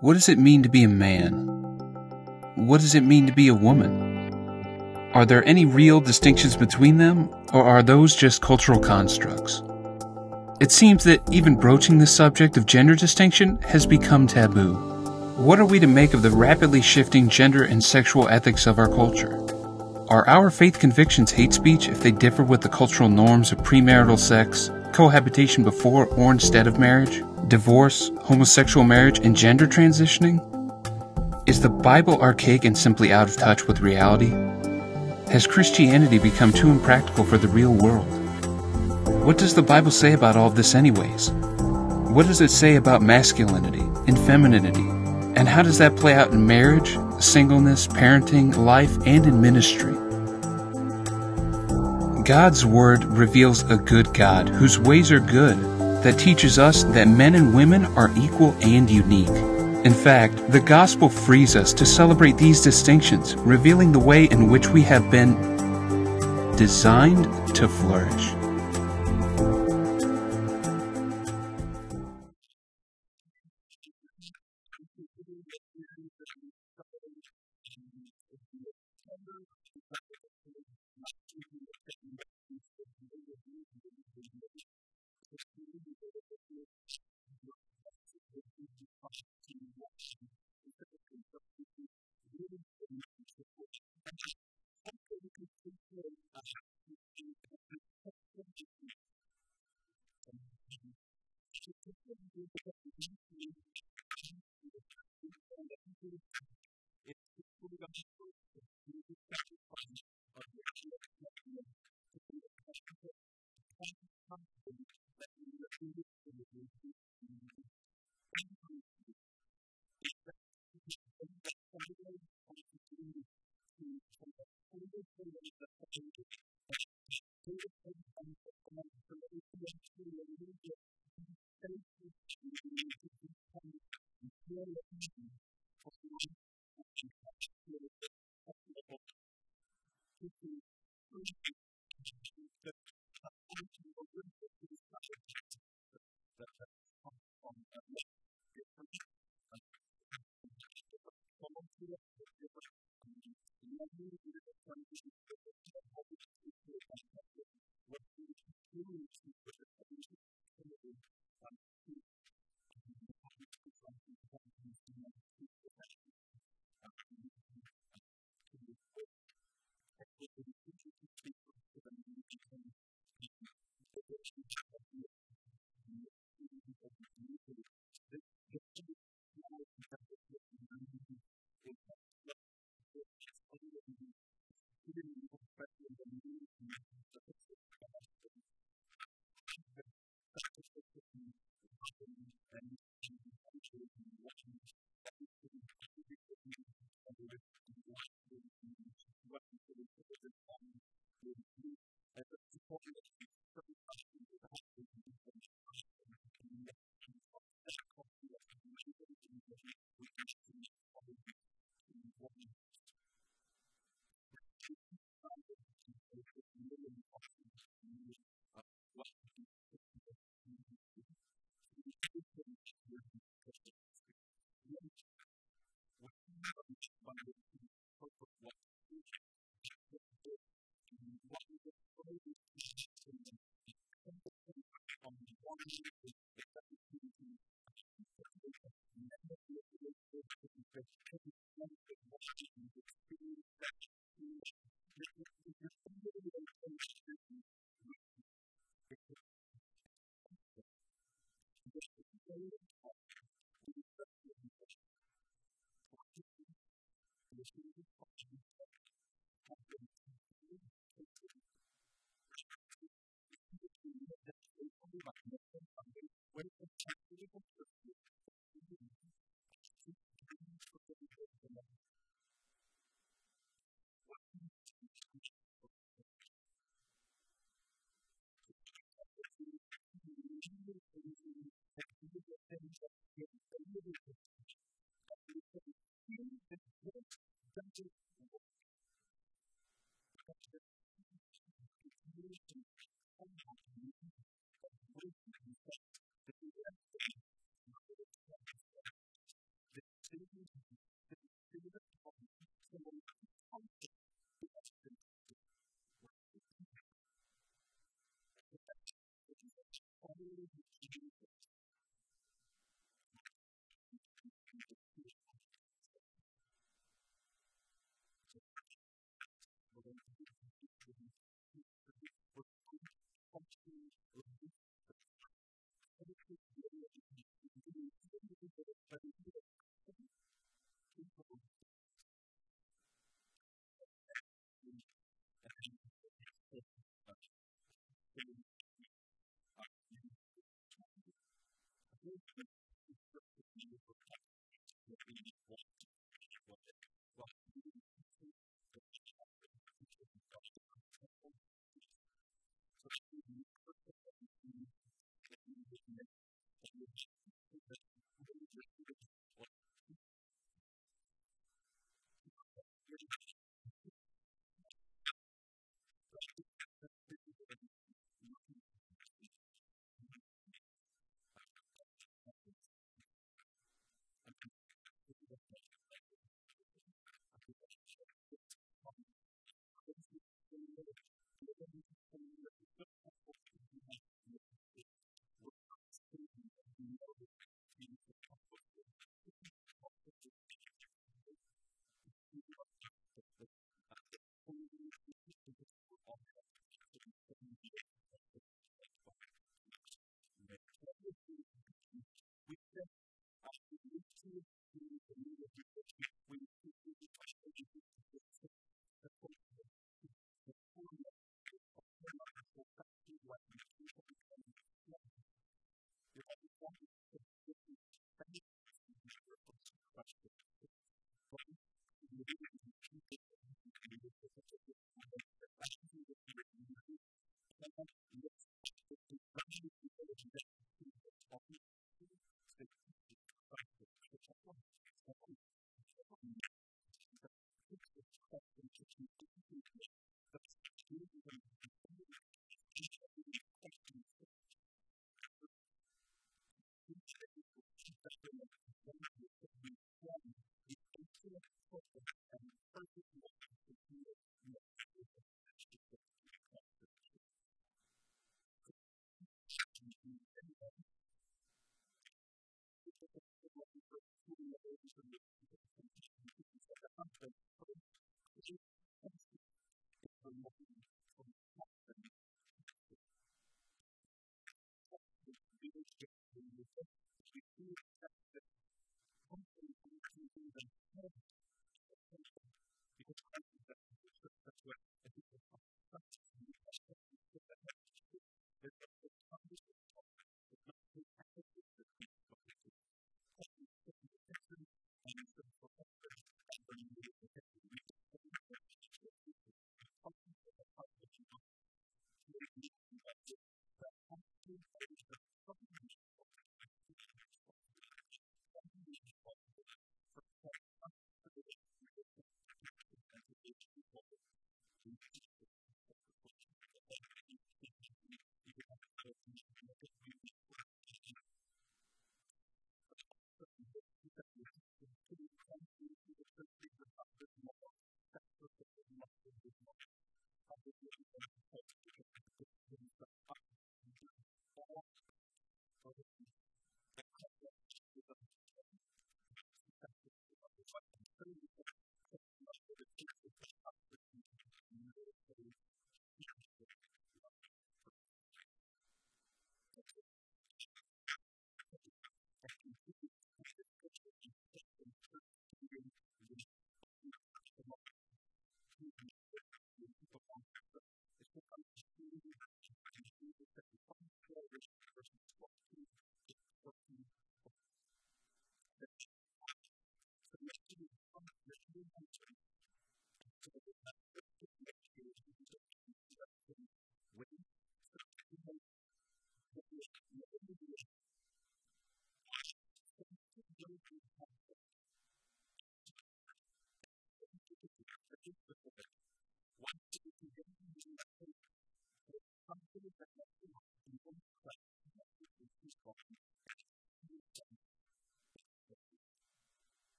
What does it mean to be a man? What does it mean to be a woman? Are there any real distinctions between them, or are those just cultural constructs? It seems that even broaching the subject of gender distinction has become taboo. What are we to make of the rapidly shifting gender and sexual ethics of our culture? Are our faith convictions hate speech if they differ with the cultural norms of premarital sex, cohabitation before or instead of marriage, divorce, homosexual marriage, and gender transitioning? Is the Bible archaic and simply out of touch with reality? Has Christianity become too impractical for the real world? What does the Bible say about all this, anyways? What does it say about masculinity and femininity? And how does that play out in marriage, singleness, parenting, life, and in ministry? God's Word reveals a good God whose ways are good, that teaches us that men and women are equal and unique. In fact, the gospel frees us to celebrate these distinctions, revealing the way in which we have been designed to flourish.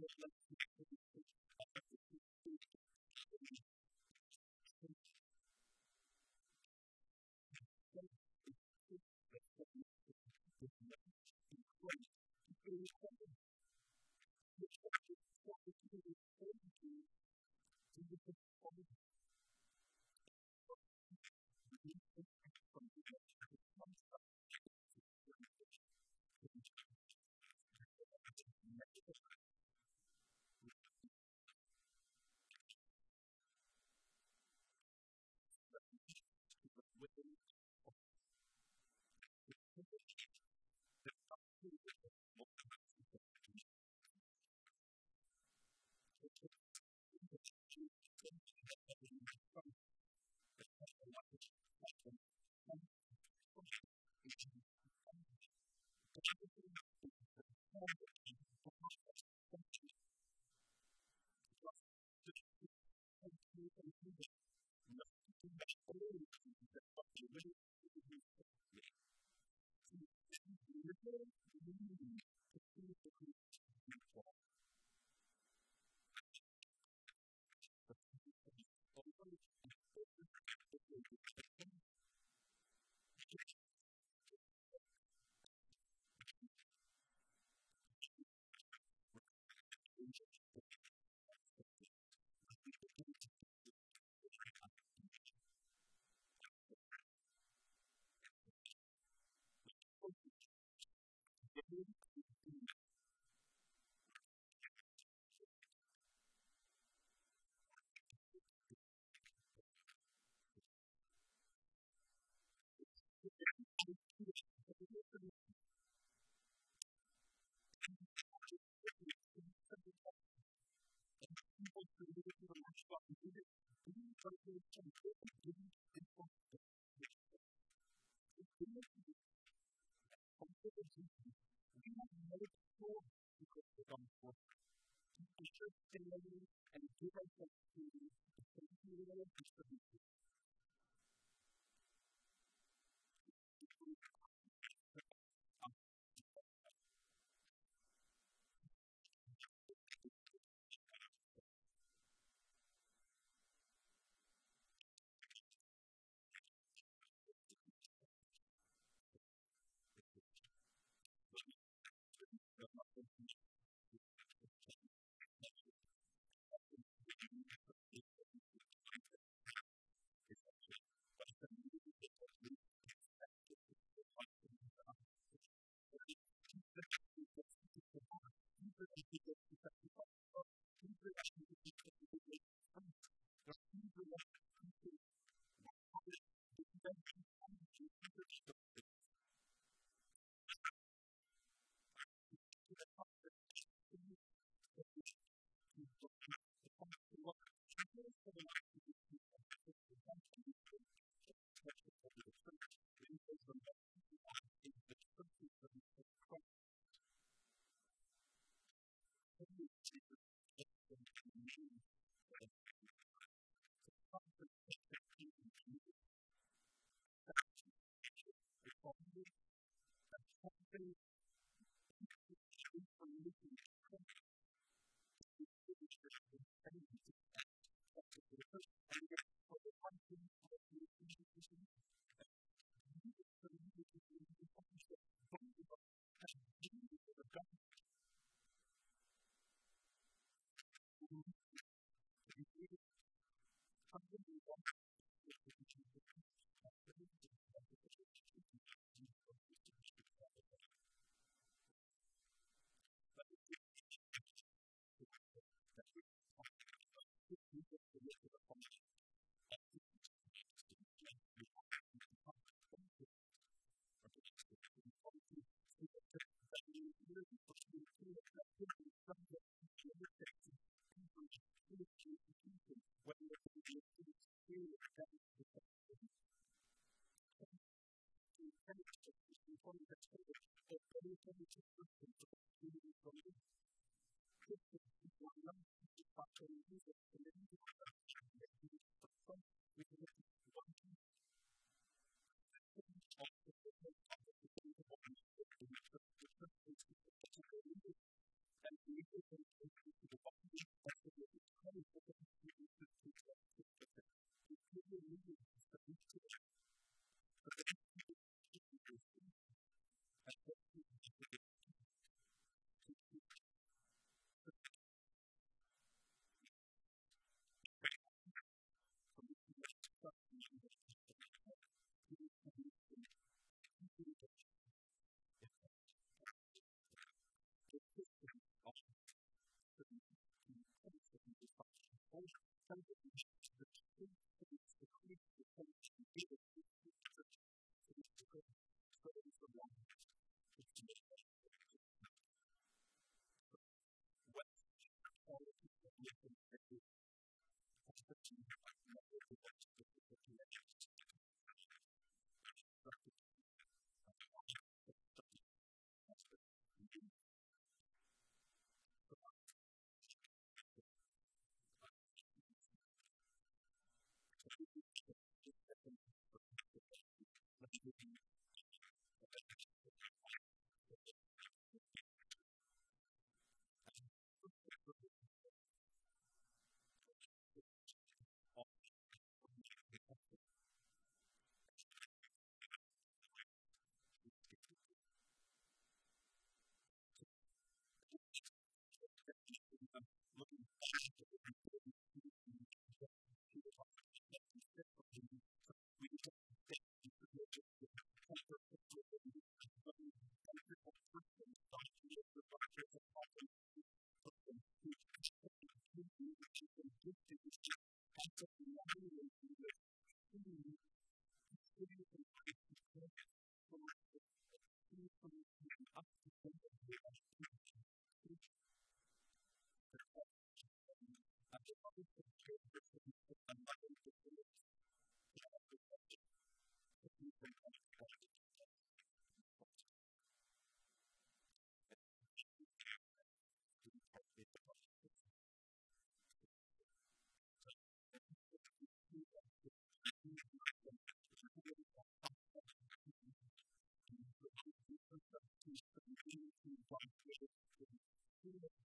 the salvation given and and give us a to the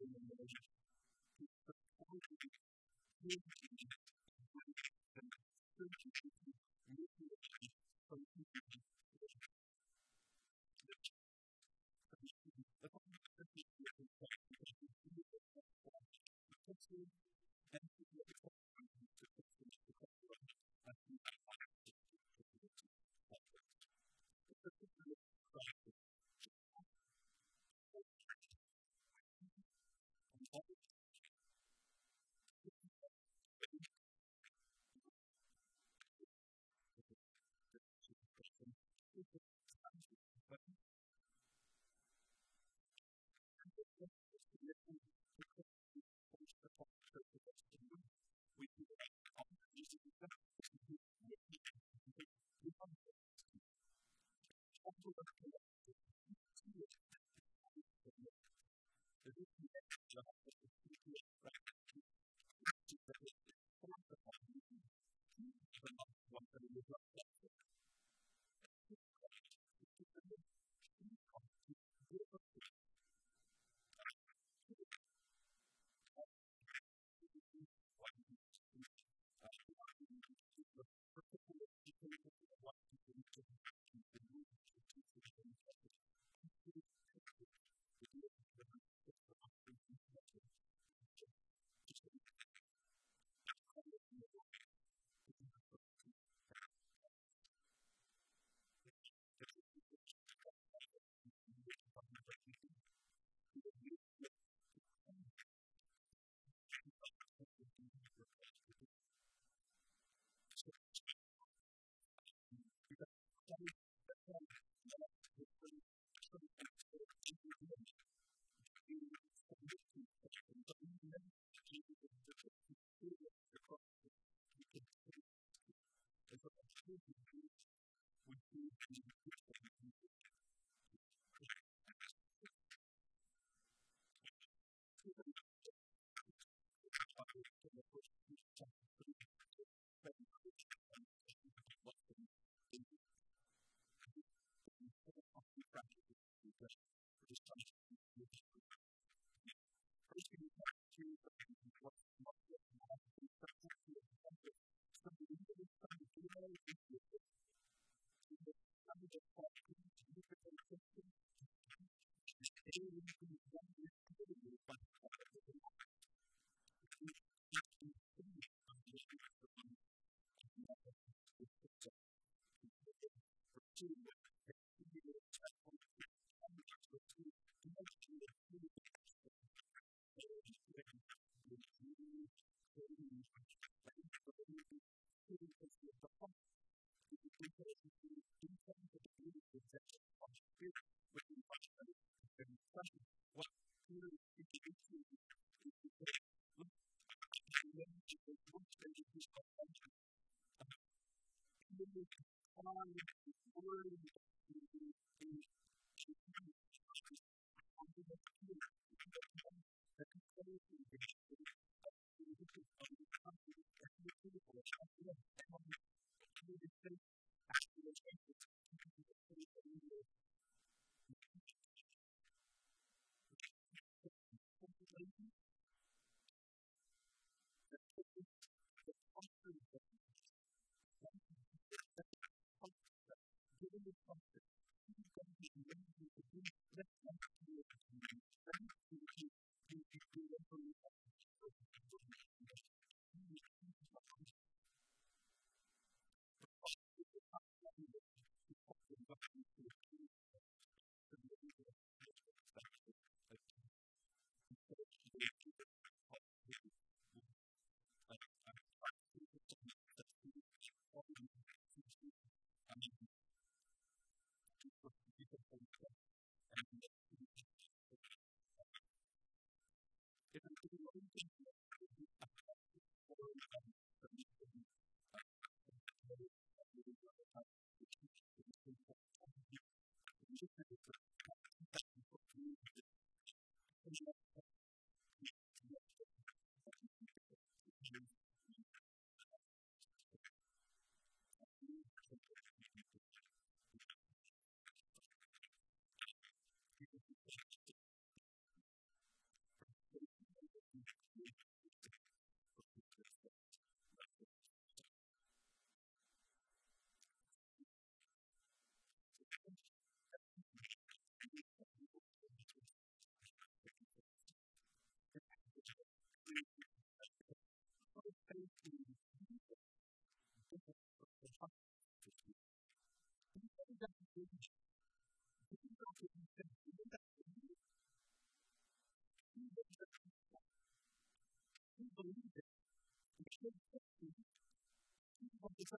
in the nation. change the executive by part of the on the word believe it. You should accept it. People have to try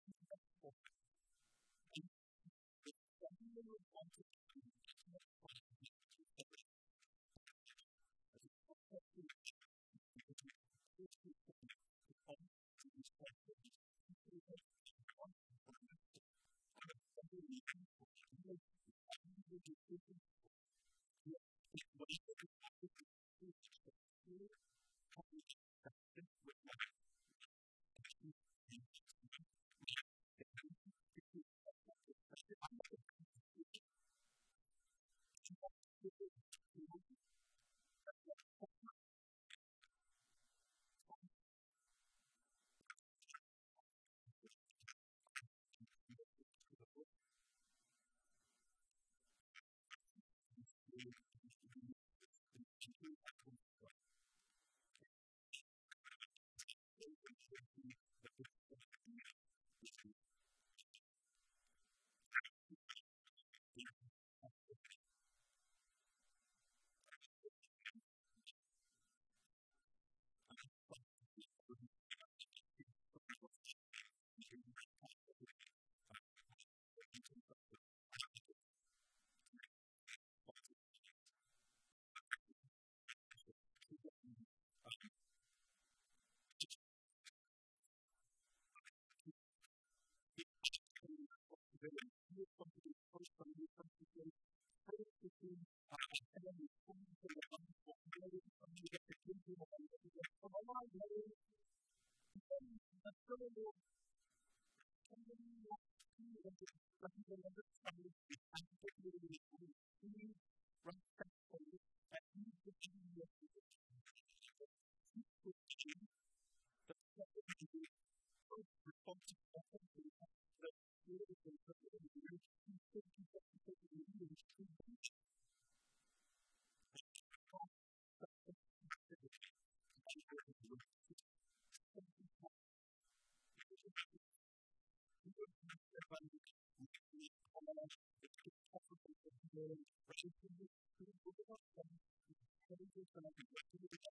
fulfillable Thank you. 私の言葉が、それをから、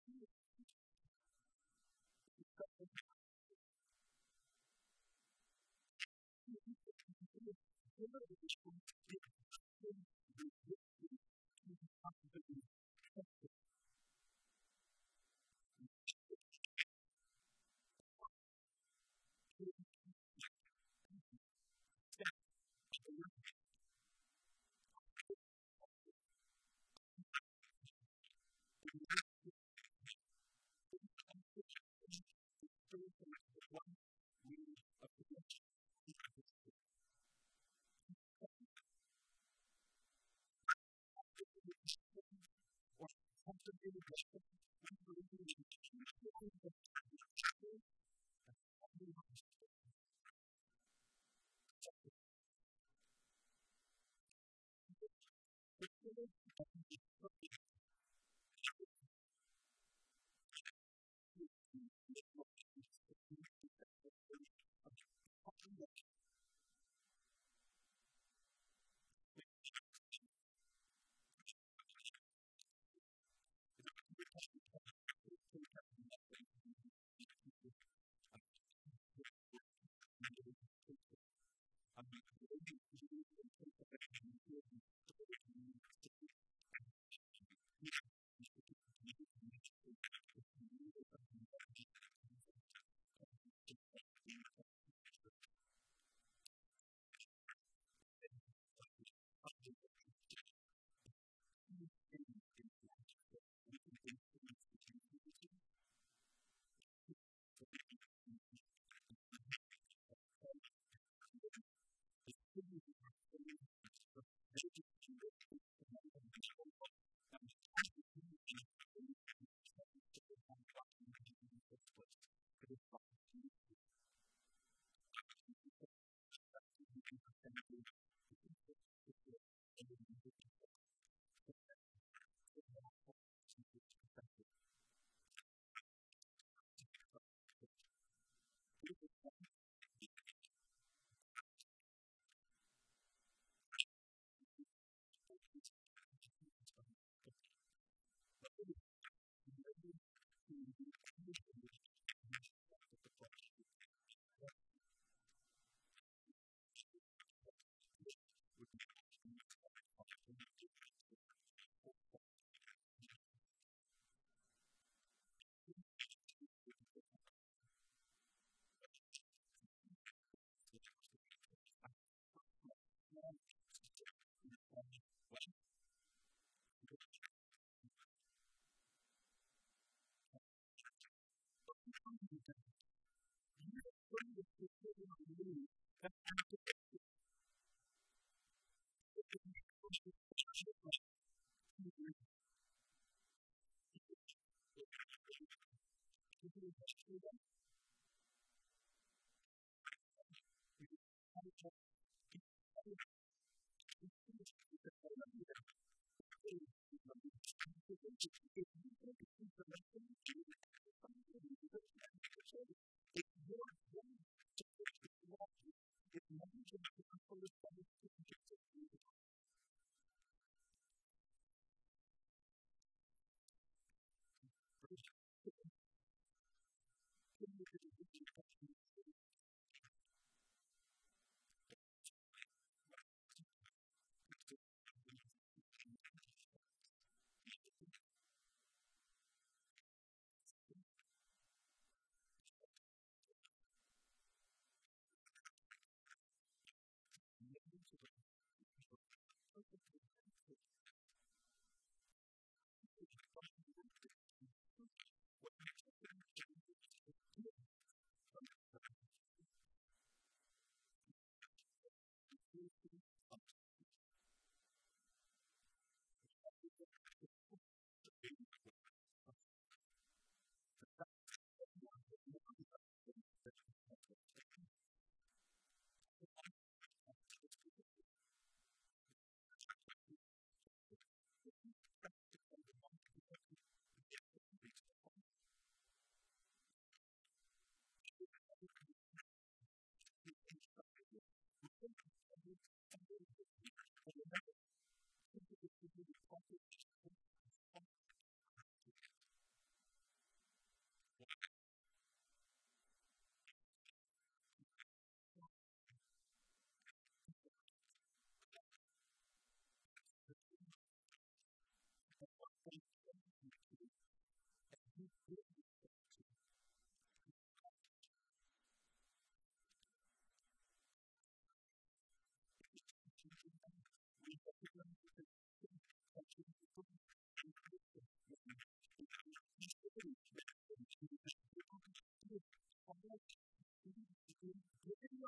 That's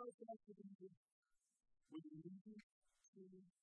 ourselves to be with you. We need you.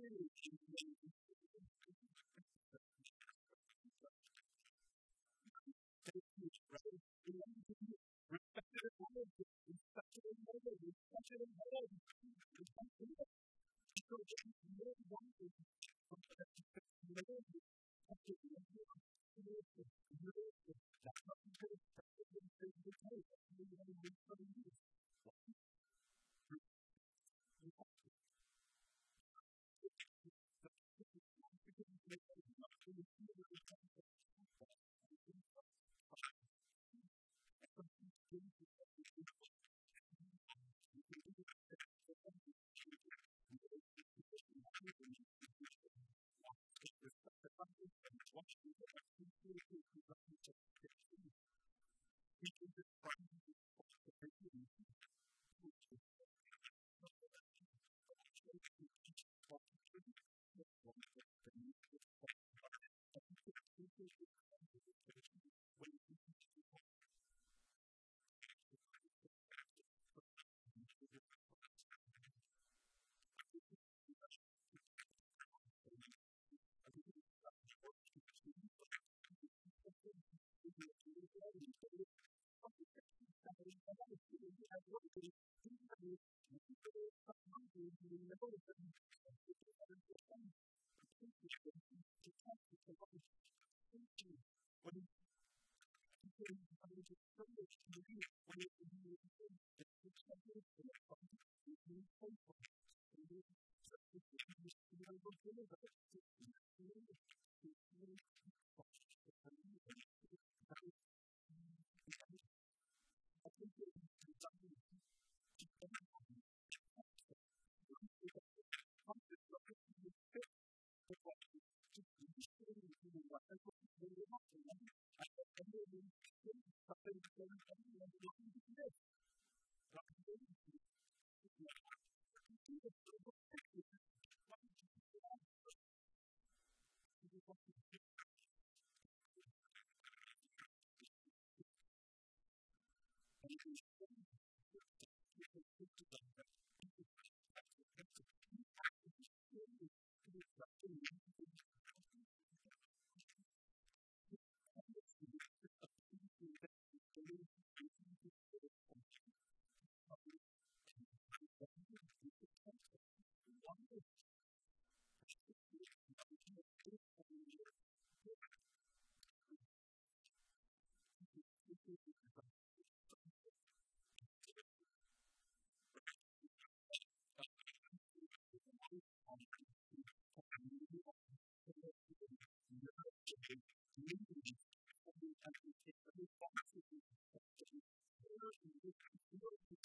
huge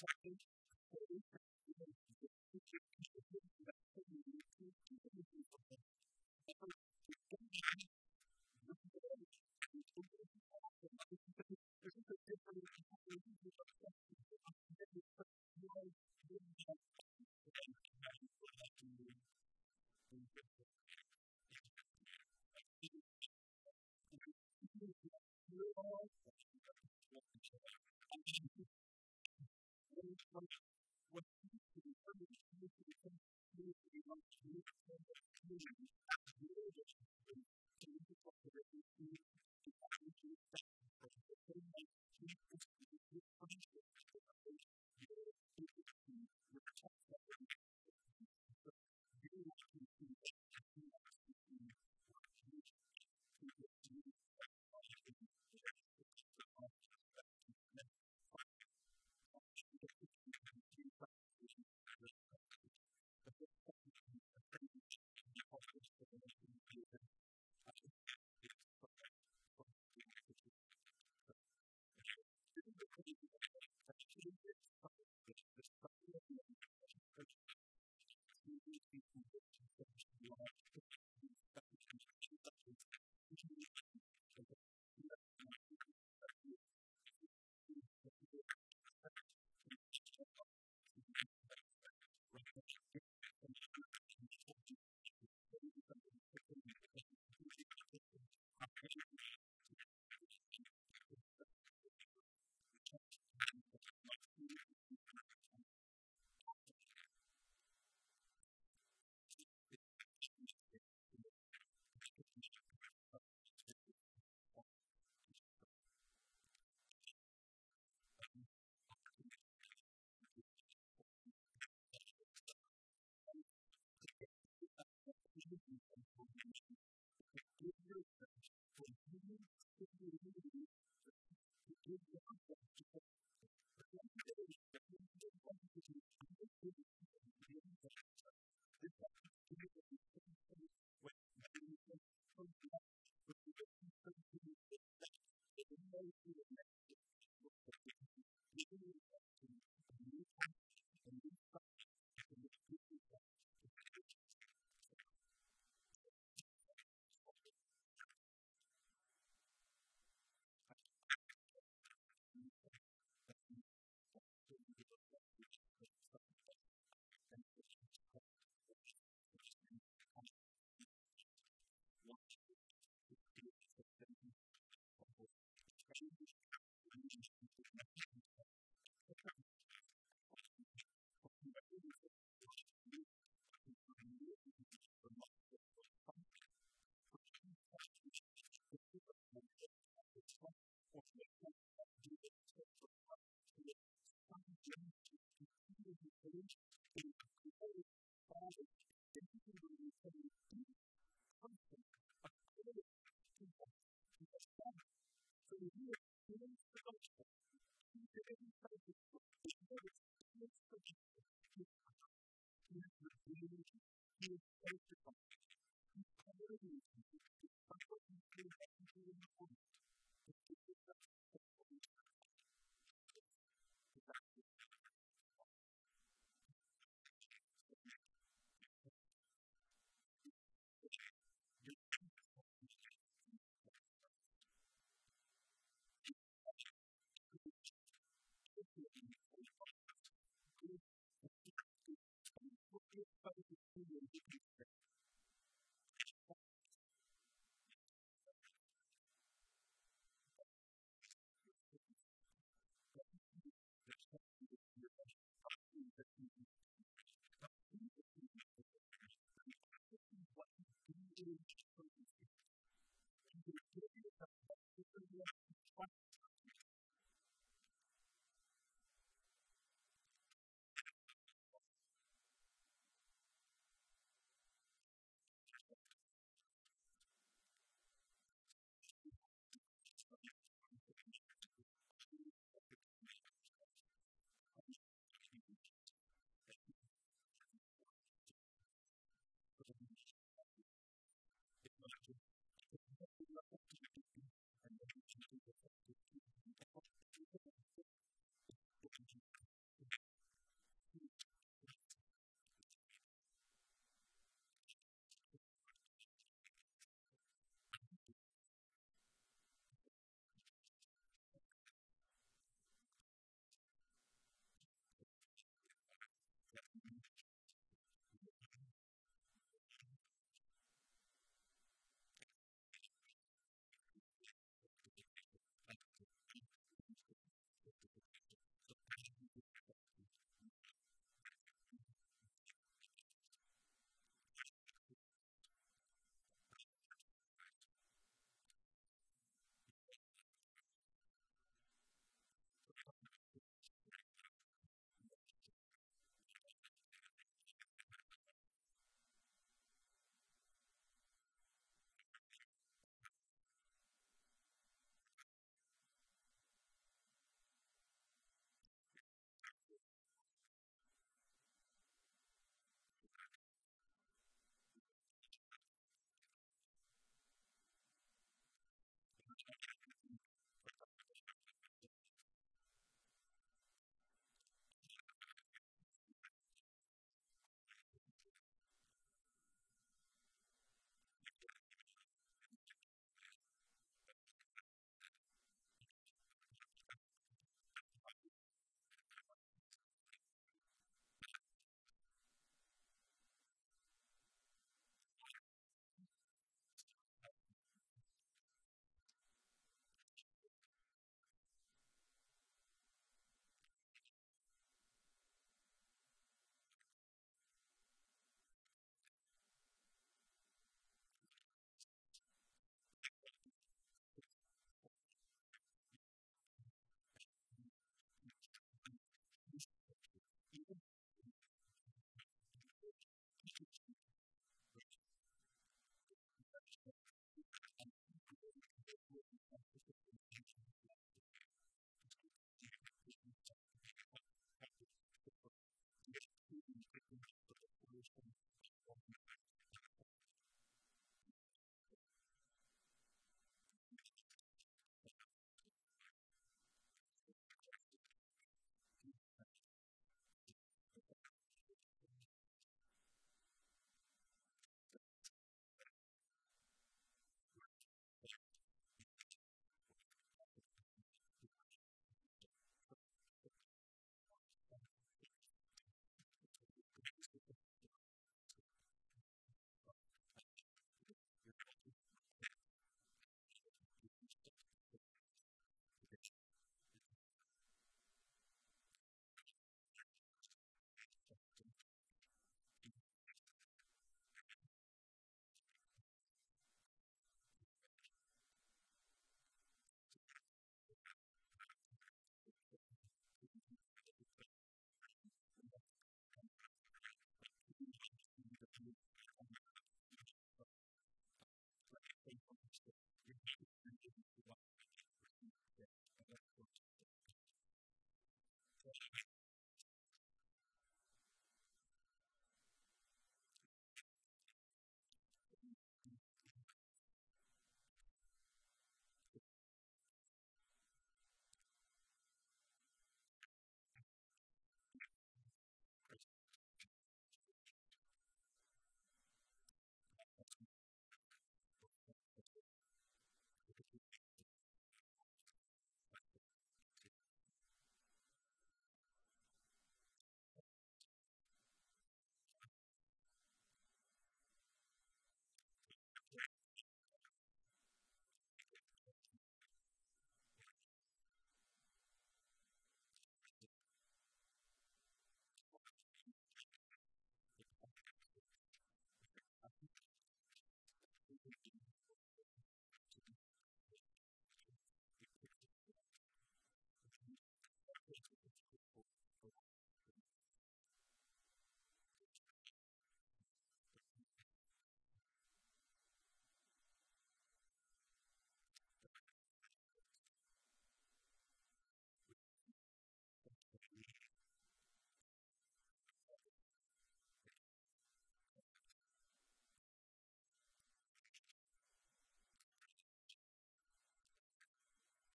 started